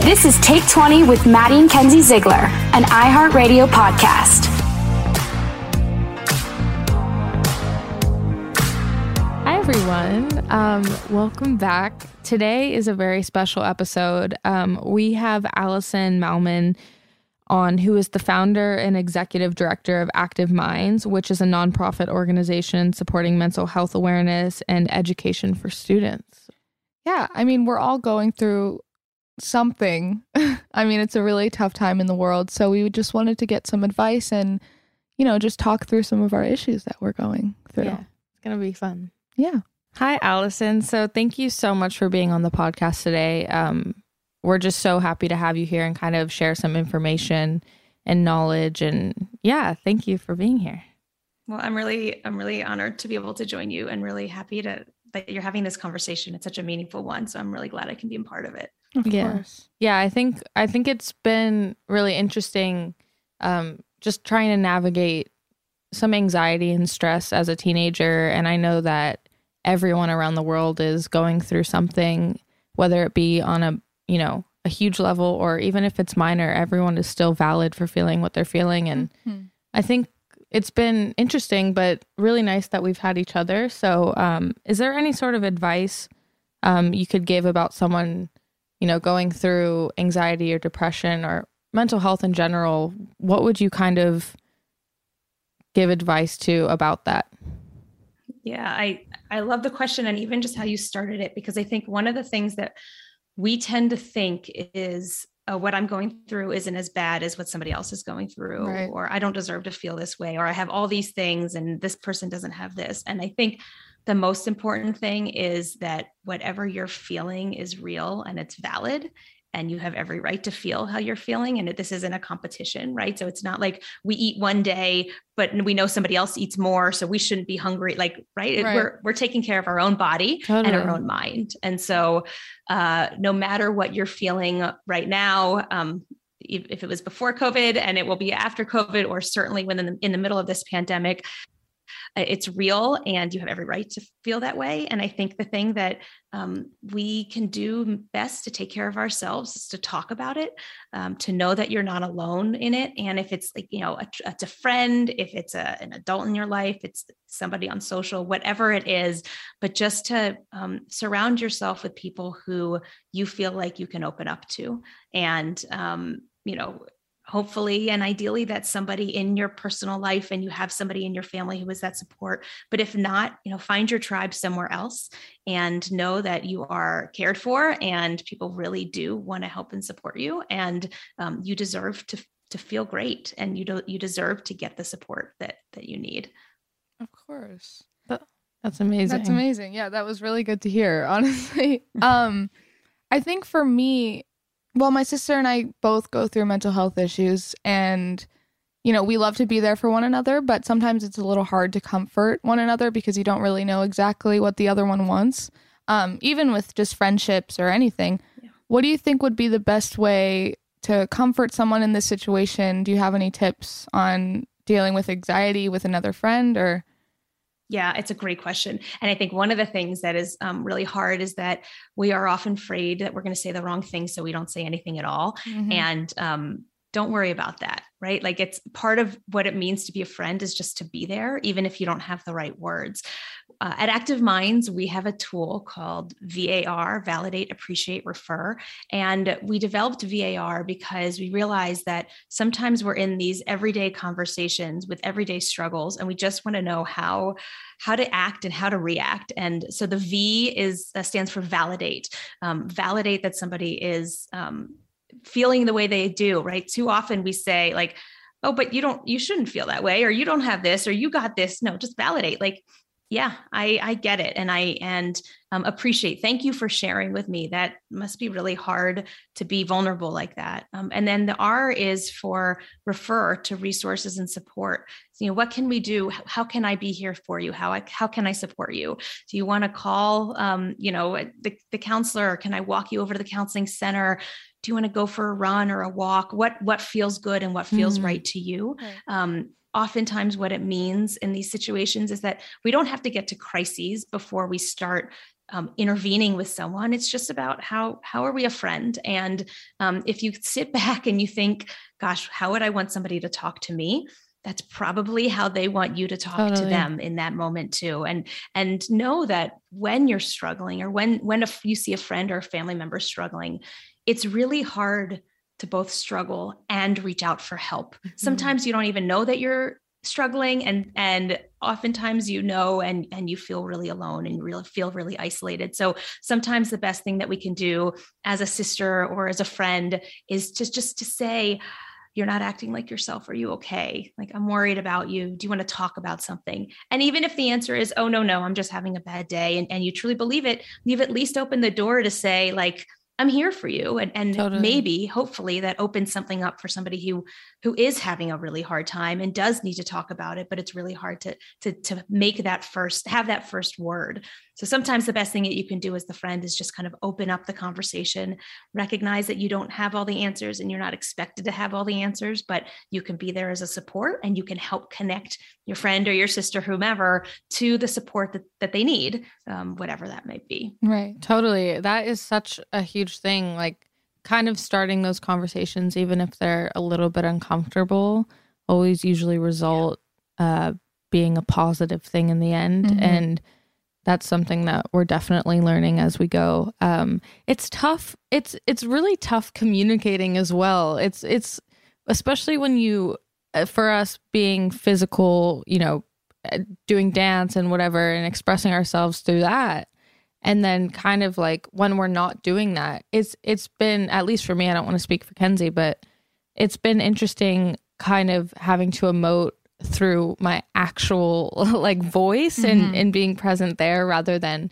This is Take 20 with Maddie and Kenzie Ziegler, an iHeartRadio podcast. Hi, everyone. Um, welcome back. Today is a very special episode. Um, we have Alison Malmon on, who is the founder and executive director of Active Minds, which is a nonprofit organization supporting mental health awareness and education for students. Yeah, I mean, we're all going through something. I mean, it's a really tough time in the world. So we just wanted to get some advice and, you know, just talk through some of our issues that we're going through. Yeah, it's going to be fun. Yeah. Hi, Alison. So thank you so much for being on the podcast today. Um, we're just so happy to have you here and kind of share some information and knowledge. And yeah, thank you for being here. Well, I'm really, I'm really honored to be able to join you and really happy to that you're having this conversation. It's such a meaningful one. So I'm really glad I can be a part of it. Of yeah. course. Yeah, I think I think it's been really interesting um just trying to navigate some anxiety and stress as a teenager and I know that everyone around the world is going through something whether it be on a, you know, a huge level or even if it's minor, everyone is still valid for feeling what they're feeling and Mhm. I think it's been interesting but really nice that we've had each other. So, um is there any sort of advice um you could give about someone you know, going through anxiety or depression or mental health in general, what would you kind of give advice to about that? Yeah, I I love the question and even just how you started it because I think one of the things that we tend to think is oh, what I'm going through isn't as bad as what somebody else is going through, Right. or I don't deserve to feel this way, or I have all these things and this person doesn't have this. And I think the most important thing is that whatever you're feeling is real and it's valid. And you have every right to feel how you're feeling. And this isn't a competition, right? So it's not like we eat one day, but we know somebody else eats more. So we shouldn't be hungry. Like, right? Right. We're, we're taking care of our own body and our own mind. And so uh, no matter what you're feeling right now, um, if, it was before COVID and it will be after COVID, or certainly when in the, in the middle of this pandemic, it's real and you have every right to feel that way. And I think the thing that um, we can do best to take care of ourselves is to talk about it, um, to know that you're not alone in it. And if it's like, you know, a, it's a friend, if it's a, an adult in your life, it's somebody on social, whatever it is, but just to um, surround yourself with people who you feel like you can open up to. And, um, you know, hopefully and ideally that's somebody in your personal life and you have somebody in your family who is that support. But if not you know find your tribe somewhere else and know that you are cared for and people really do want to help and support you and um, you deserve to to feel great and you don't you deserve to get the support that that you need. Of course. That's amazing. That's amazing. Yeah that was really good to hear honestly. Um i think for me well, my sister and I both go through mental health issues and you know, we love to be there for one another, but sometimes it's a little hard to comfort one another because you don't really know exactly what the other one wants. Um, even with just friendships or anything. Yeah. What do you think would be the best way to comfort someone in this situation? Do you have any tips on dealing with anxiety with another friend or yeah, it's a great question. And I think one of the things that is um, really hard is that we are often afraid that we're going to say the wrong thing. So we don't say anything at all. Mm-hmm. And um, don't worry about that, right? Like it's part of what it means to be a friend is just to be there, even if you don't have the right words. Uh, at Active Minds, we have a tool called VAR, Validate, Appreciate, Refer. And we developed VAR because we realized that sometimes we're in these everyday conversations with everyday struggles, and we just want to know how how to act and how to react. And so the V is uh, stands for validate. Um, validate that somebody is um, feeling the way they do, right? Too often we say, like, oh, but you don't, you shouldn't feel that way, or you don't have this, or you got this. No, just validate. Like, yeah, I, I get it. And I, and um, appreciate, thank you for sharing with me. That must be really hard to be vulnerable like that. Um, and then the R is for refer to resources and support. So, you know, what can we do? How can I be here for you? How I, how can I support you? Do you want to call, um, you know, the, the counselor? Can I walk you over to the counseling center? do you want to go for a run or a walk what what feels good and what feels mm. right to you right. Um, oftentimes what it means in these situations is that we don't have to get to crises before we start um, intervening with someone. It's just about how how are we a friend? And um, if you sit back and you think gosh how would i want somebody to talk to me? That's probably how they want you to talk totally. to them in that moment too. And and know that when you're struggling or when when a, you see a friend or a family member struggling it's really hard to both struggle and reach out for help. Mm-hmm. Sometimes you don't even know that you're struggling and and oftentimes you know and and you feel really alone and you really feel really isolated. So sometimes the best thing that we can do as a sister or as a friend is just just to say you're not acting like yourself. Are you okay? Like i'm worried about you. Do you want to talk about something? And even if the answer is oh no no i'm just having a bad day and, and you truly believe it you've at least opened the door to say like I'm here for you. And, and totally. maybe, hopefully, that opens something up for somebody who who is having a really hard time and does need to talk about it, but it's really hard to to to make that first, have that first word. So sometimes the best thing that you can do as the friend is just kind of open up the conversation, recognize that you don't have all the answers and you're not expected to have all the answers, but you can be there as a support and you can help connect your friend or your sister, whomever, to the support that, that they need, um, whatever that might be. Right. Totally. That is such a huge thing. Like, kind of starting those conversations, even if they're a little bit uncomfortable, always usually result uh, being a positive thing in the end. Mm-hmm. And that's something that we're definitely learning as we go. Um, it's tough. It's it's really tough communicating as well. It's it's especially when you, uh, for us being physical, you know, uh, doing dance and whatever, and expressing ourselves through that, and then kind of like when we're not doing that, it's it's been at least for me. I don't want to speak for Kenzie, but it's been interesting, kind of having to emote through my actual like voice mm-hmm. and and being present there rather than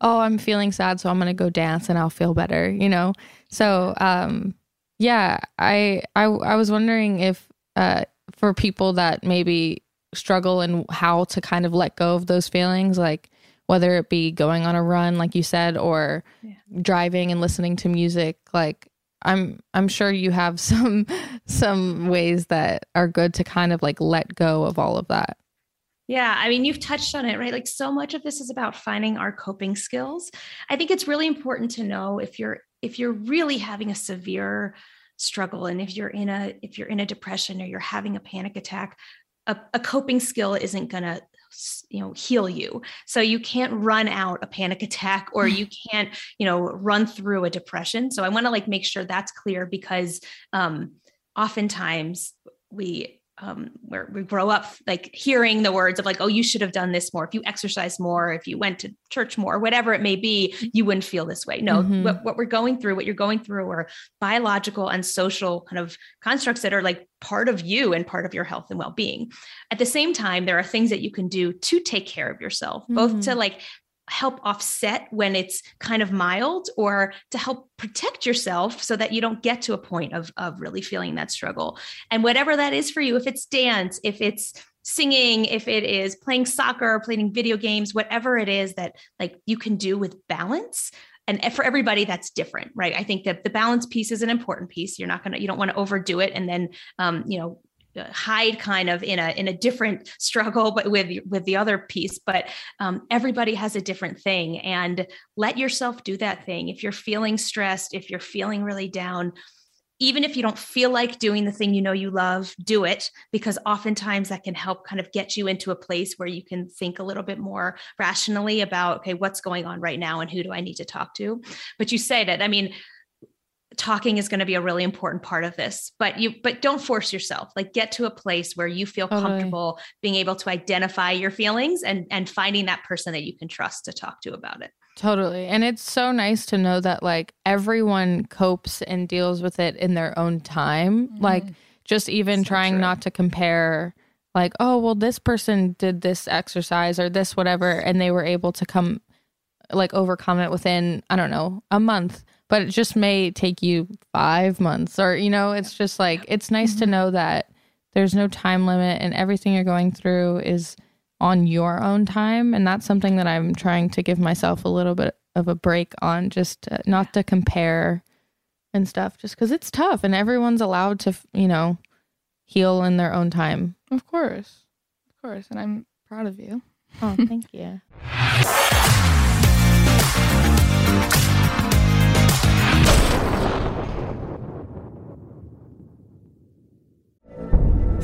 oh i'm feeling sad so i'm gonna go dance and i'll feel better you know so um yeah i i, I was wondering if uh for people that maybe struggle and how to kind of let go of those feelings like whether it be going on a run like you said or yeah. driving and listening to music like I'm I'm sure you have some some ways that are good to kind of like let go of all of that. Yeah, I mean, you've touched on it, right? Like so much of this is about finding our coping skills. I think it's really important to know if you're if you're really having a severe struggle and if you're in a if you're in a depression or you're having a panic attack, a, a coping skill isn't going to you know heal you. So you can't run out a panic attack or you can't you know run through a depression. So i want to like make sure that's clear because um oftentimes we um, where we grow up like hearing the words of like, oh, you should have done this more. If you exercise more, if you went to church more, whatever it may be, you wouldn't feel this way. No, mm-hmm. what, what we're going through, what you're going through are biological and social kind of constructs that are like part of you and part of your health and well-being. At the same time, there are things that you can do to take care of yourself, mm-hmm. both to mm-hmm. like help offset when it's kind of mild or to help protect yourself so that you don't get to a point of, of really feeling that struggle. And whatever that is for you, if it's dance, if it's singing, if it is playing soccer, playing video games, whatever it is that like you can do with balance. And for everybody, that's different, right? I think that the balance piece is an important piece. You're not gonna, you don't want to overdo it and then, um, you know, hide kind of in a in a different struggle but with with the other piece but um, everybody has a different thing and let yourself do that thing. If you're feeling stressed if you're feeling really down even if you don't feel like doing the thing you know you love do it because oftentimes that can help kind of get you into a place where you can think a little bit more rationally about okay what's going on right now and who do i need to talk to? But you say that i mean talking is going to be a really important part of this but you but don't force yourself like get to a place where you feel totally. comfortable being able to identify your feelings and and finding that person that you can trust to talk to about it totally and it's so nice to know that like everyone copes and deals with it in their own time mm-hmm. like just even so trying true. not to compare like oh well this person did this exercise or this whatever and they were able to come like overcome it within i don't know a month but it just may take you five months or you know it's just like it's nice mm-hmm. to know that there's no time limit and everything you're going through is on your own time. And that's something that i'm trying to give myself a little bit of a break on just to, not to compare and stuff just because it's tough and everyone's allowed to you know heal in their own time. Of course. Of course. And i'm proud of you. Oh thank you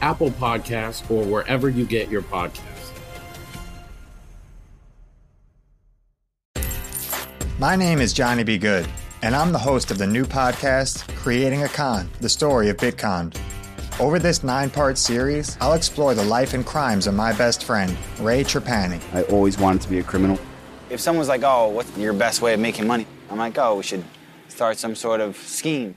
Apple Podcasts, or wherever you get your podcasts. My name is Johnny B. Good, and I'm the host of the new podcast, Creating a Con The Story of Bitcon. Over this nine part series, I'll explore the life and crimes of my best friend, Ray Trapani. I always wanted to be a criminal. If someone's like, oh, what's your best way of making money? I'm like, oh, we should start some sort of scheme.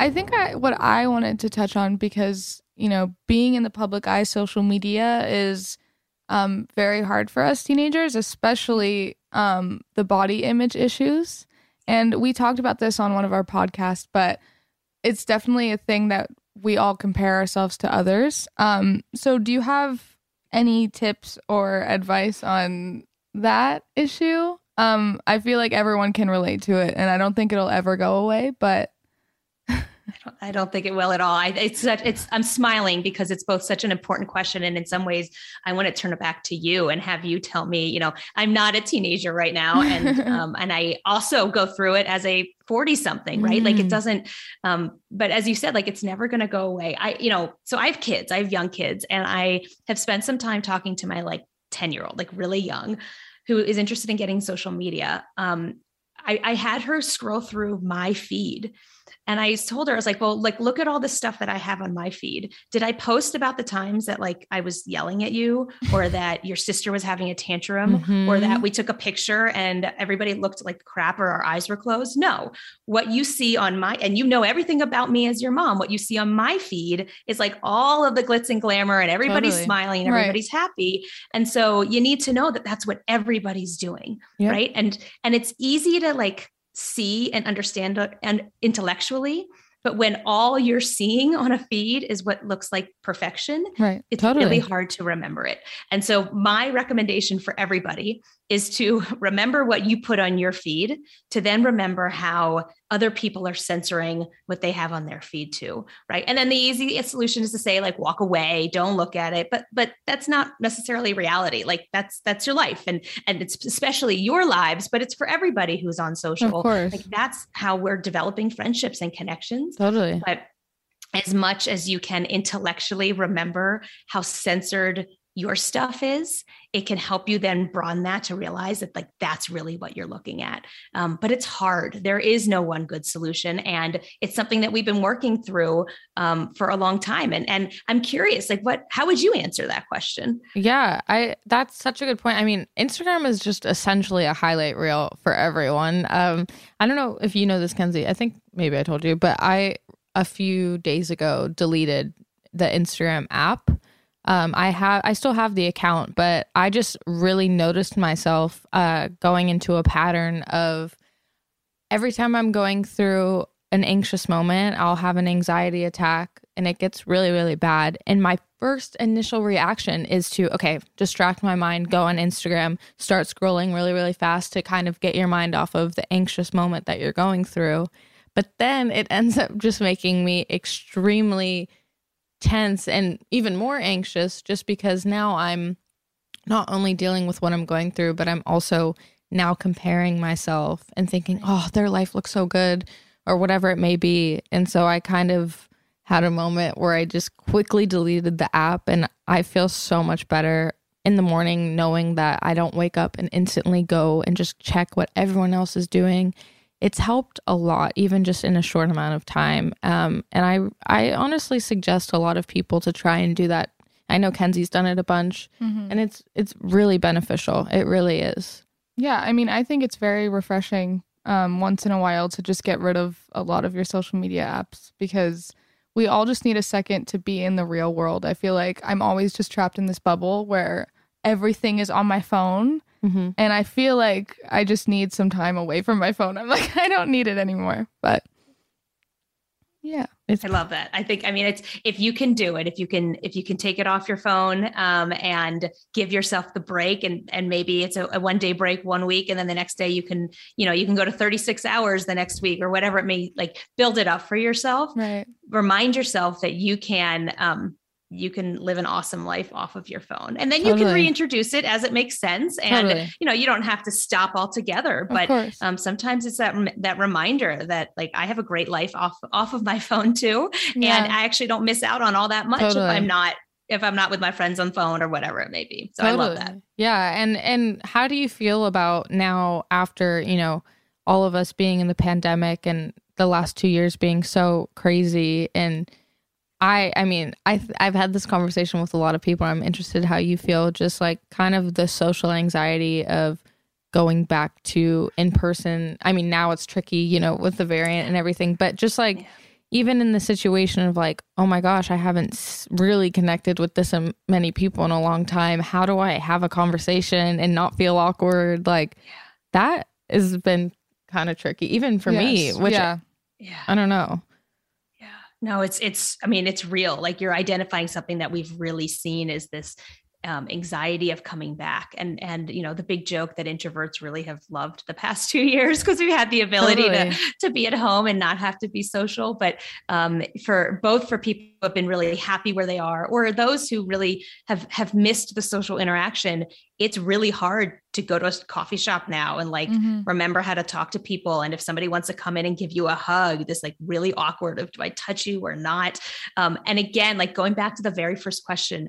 I think I, what I wanted to touch on because, you know, being in the public eye, social media is um, very hard for us teenagers, especially um, the body image issues. And we talked about this on one of our podcasts, but it's definitely a thing that we all compare ourselves to others. Um, so, do you have any tips or advice on that issue? Um, I feel like everyone can relate to it, and I don't think it'll ever go away, but I don't think it will at all. I, it's such, it's I'm smiling because it's both such an important question, and in some ways, I want to turn it back to you and have you tell me. You know, I'm not a teenager right now, and um, and I also go through it as a 40 something, right? Mm. Like it mm. doesn't. Um, but as you said, like it's never going to go away. I, you know, so I have kids. I have young kids, and I have spent some time talking to my like 10 year old, like really young, who is interested in getting social media. Um, I, I had her scroll through my feed and I told her, I was like, well, like, look at all the stuff that I have on my feed. Did I post about the times that like I was yelling at you or that your sister was having a tantrum mm-hmm. or that we took a picture and everybody looked like crap or our eyes were closed? No. What you see on my, and you know everything about me as your mom, what you see on my feed is like all of the glitz and glamour and everybody's totally. smiling, everybody's right. happy. And so you need to know that that's what everybody's doing. Yep. Right. And, and it's easy to like, see and understand uh, and intellectually but when all you're seeing on a feed is what looks like perfection, right. it's totally. really hard to remember it. And so, my recommendation for everybody is to remember what you put on your feed, to then remember how other people are censoring what they have on their feed too, right? And then the easy solution is to say like walk away, don't look at it, but but that's not necessarily reality. Like that's that's your life and and it's especially your lives, but it's for everybody who's on social. Of course. Like that's how we're developing friendships and connections. Totally. But as much as you can intellectually remember how censored your stuff is it can help you then broaden that to realize that like that's really what you're looking at. Um, but it's hard. There is no one good solution and it's something that we've been working through um, for a long time. And and i'm curious like what how would you answer that question? Yeah i that's such a good point. I mean instagram is just essentially a highlight reel for everyone. Um, i don't know if you know this kenzie. I think maybe i told you but i a few days ago deleted the instagram app um, I have I still have the account, but I just really noticed myself uh, going into a pattern of every time I'm going through an anxious moment, I'll have an anxiety attack and it gets really, really bad. And my first initial reaction is to, okay, distract my mind, go on Instagram, start scrolling really, really fast to kind of get your mind off of the anxious moment that you're going through. But then it ends up just making me extremely tense and even more anxious just because now I'm not only dealing with what I'm going through, but I'm also now comparing myself and thinking, oh, their life looks so good or whatever it may be. And so I kind of had a moment where I just quickly deleted the app and I feel so much better in the morning knowing that I don't wake up and instantly go and just check what everyone else is doing. It's helped a lot, even just in a short amount of time. Um, and I, I honestly suggest a lot of people to try and do that. I know Kenzie's done it a bunch, Mhm. and it's it's really beneficial. It really is. Yeah, I mean, I think it's very refreshing um, once in a while to just get rid of a lot of your social media apps because we all just need a second to be in the real world. I feel like I'm always just trapped in this bubble where everything is on my phone. Mhm. And I feel like I just need some time away from my phone. I'm like, I don't need it anymore. But yeah. I love that. I think I mean it's if you can do it, if you can if you can take it off your phone um, and give yourself the break and and maybe it's a, a one day break one week and then the next day you can you know you can go to 36 hours the next week or whatever it may like build it up for yourself. Right. Remind yourself that you can um you can live an awesome life off of your phone and then you can reintroduce it as it makes sense and Totally. you know you don't have to stop altogether but um, sometimes it's that that reminder that like I have a great life off off of my phone too, Yeah. and I actually don't miss out on all that much Totally. if I'm not if I'm not with my friends on phone or whatever it may be. So I love that. Yeah, and and how do you feel about now after, you know, all of us being in the pandemic and the last 2 years being so crazy and I I mean, I th- I've had this conversation with a lot of people. I'm interested how you feel just like kind of the social anxiety of going back to in person. I mean, now it's tricky, you know, with the variant and everything, but just like even in the situation of like, oh my gosh, I haven't s- really connected with this um, many people in a long time. How do I have a conversation and not feel awkward? Like that has been kind of tricky, even for me. Yes. Which Yeah. I don't know. No, it's it's I mean it's real. Like you're identifying something that we've really seen is this um, anxiety of coming back and and you know the big joke that introverts really have loved the past two years because we've had the ability Totally. to to be at home and not have to be social but um, for both for people who have been really happy where they are or those who really have have missed the social interaction it's really hard to go to a coffee shop now and like Mhm. remember how to talk to people and if somebody wants to come in and give you a hug this like really awkward of do i touch you or not um, and again like going back to the very first question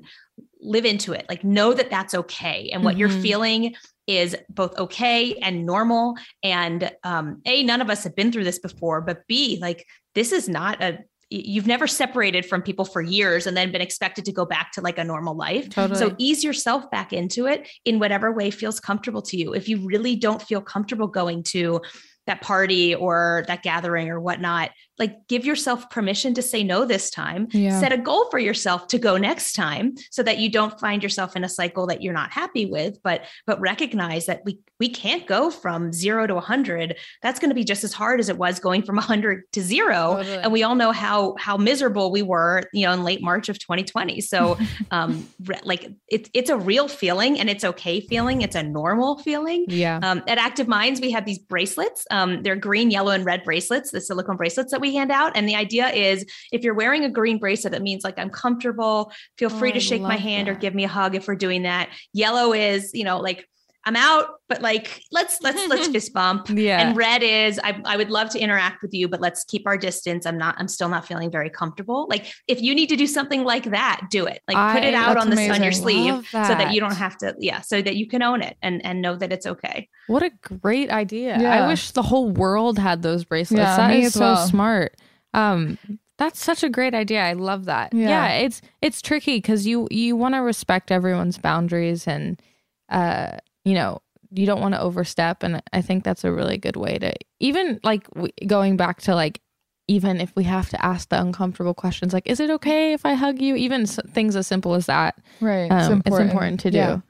live into it like know that that's okay and what you're Mhm. feeling is both okay and normal and um, a none of us have been through this before but b like this is not a, you've never separated from people for years and then been expected to go back to like a normal life Totally. so ease yourself back into it in whatever way feels comfortable to you if you really don't feel comfortable going to that party or that gathering or whatnot like give yourself permission to say no this time Yeah. set a goal for yourself to go next time so that you don't find yourself in a cycle that you're not happy with but but recognize that we we can't go from 0 to 100 that's going to be just as hard as it was going from 100 to 0 Totally. and we all know how how miserable we were you know in late march of 2020 so um re- like it's it's a real feeling and it's okay feeling it's a normal feeling Yeah. um, at Active Minds, we have these bracelets. Um, they're green, yellow, and red bracelets, the silicone bracelets that we hand out. And the idea is if you're wearing a green bracelet, it means like I'm comfortable, feel free Oh, to shake my hand or give me a hug if we're doing that. Yellow is, you know, like I'm out, but like let's let's let's fist bump. Yeah. And red is I, I would love to interact with you, but let's keep our distance. I'm not, I'm still not feeling very comfortable. Like if you need to do something like that, do it. Like put it out on the on your sleeve Love so that you don't have to, yeah, so that you can own it and and know that it's okay. What a great idea. Yeah. I wish the whole world had those bracelets. Yeah, that me is as so well. smart. Um that's such a great idea. I love that. Yeah. Yeah, it's it's tricky cuz you you want to respect everyone's boundaries and uh you know, you don't want to overstep and I think that's a really good way to even like w- going back to like even if we have to ask the uncomfortable questions like is it okay if I hug you even s- things as simple as that Right. um, it's, important. to do. Yeah.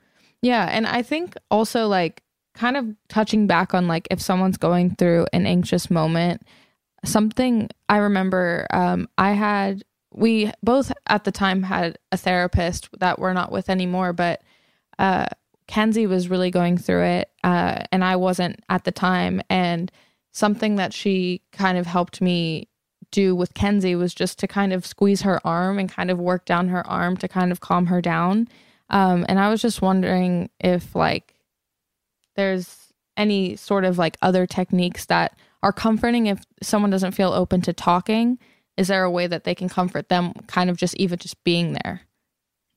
Yeah. And I think also like kind of touching back on like if someone's going through an anxious moment, something I remember um, I had, we both at the time had a therapist that we're not with anymore, but uh, Kenzie was really going through it uh, and I wasn't at the time. And something that she kind of helped me do with Kenzie was just to kind of squeeze her arm and kind of work down her arm to kind of calm her down. Um, and I was just wondering if like there's any sort of like other techniques that are comforting if someone doesn't feel open to talking. Is there a way that they can comfort them kind of just even just being there?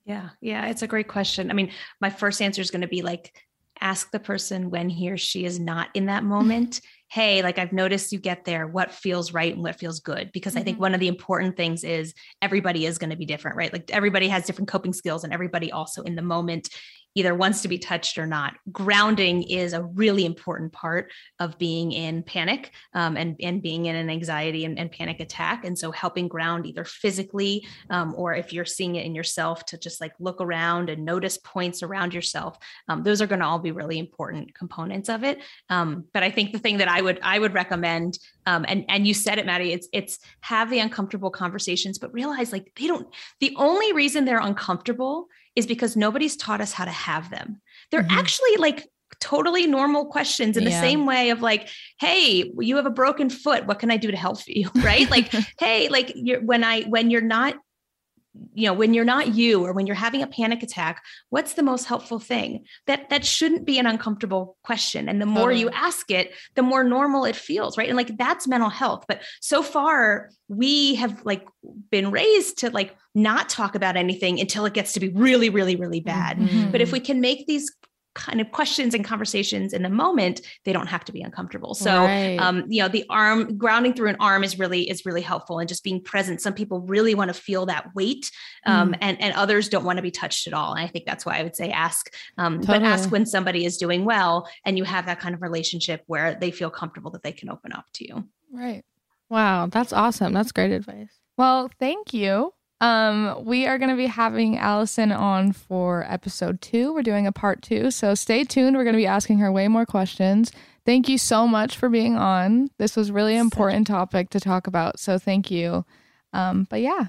Yeah, yeah, it's a great question. I mean, my first answer is going to be like, ask the person when he or she is not in that moment hey like i've noticed you get there what feels right and what feels good because mm-hmm. i think mm-hmm. one of the important things is everybody is going to be different right like everybody has different coping skills and everybody also in the moment either wants to be touched or not. Grounding is a really important part of being in panic um, and, and being in an anxiety and, and, panic attack. And so helping ground either physically um, or if you're seeing it in yourself to just like look around and notice points around yourself. Um, those are going to all be really important components of it. Um, but I think the thing that I would I would recommend um, and and you said it, Maddie. It's it's have the uncomfortable conversations, but realize like they don't. The only reason they're uncomfortable is because nobody's taught us how to have them. They're mm-hmm. actually like totally normal questions in yeah. the same way of like hey you have a broken foot what can i do to help you right like hey like you're when i when you're not you know when you're not you or when you're having a panic attack what's the most helpful thing? That that shouldn't be an uncomfortable question. And the more you ask it the more normal it feels right? And like that's mental health. But so far we have like been raised to like not talk about anything until it gets to be really really really bad. Mm-hmm. but if we can make these kind of questions and conversations in the moment they don't have to be uncomfortable. So right. um, you know the arm grounding through an arm is really is really helpful and just being present. Some people really want to feel that weight um, mm. and and others don't want to be touched at all. And i think that's why i would say ask um, totally. but ask when somebody is doing well and you have that kind of relationship where they feel comfortable that they can open up to you. Right. Wow that's awesome. That's great advice. Well thank you um, we are going to be having Alison on for episode two. We're doing a part two, so stay tuned. We're going to be asking her way more questions. Thank you so much for being on. This was really important topic to talk about, so thank you. Um, but yeah,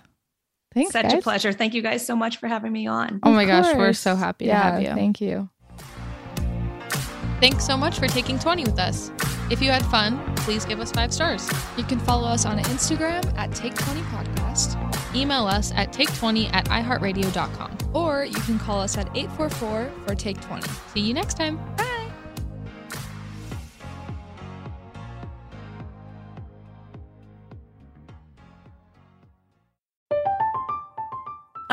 thanks. Such guys. a pleasure. Thank you guys so much for having me on. Oh my gosh, we're so happy yeah, to have you. Thank you. Thanks so much for taking 20 with us. If you had fun, please give us five stars. You can follow us on Instagram at Take20 Podcast. Email us at take20 at iheartradio.com. Or you can call us at 844 for Take 20. See you next time. Bye.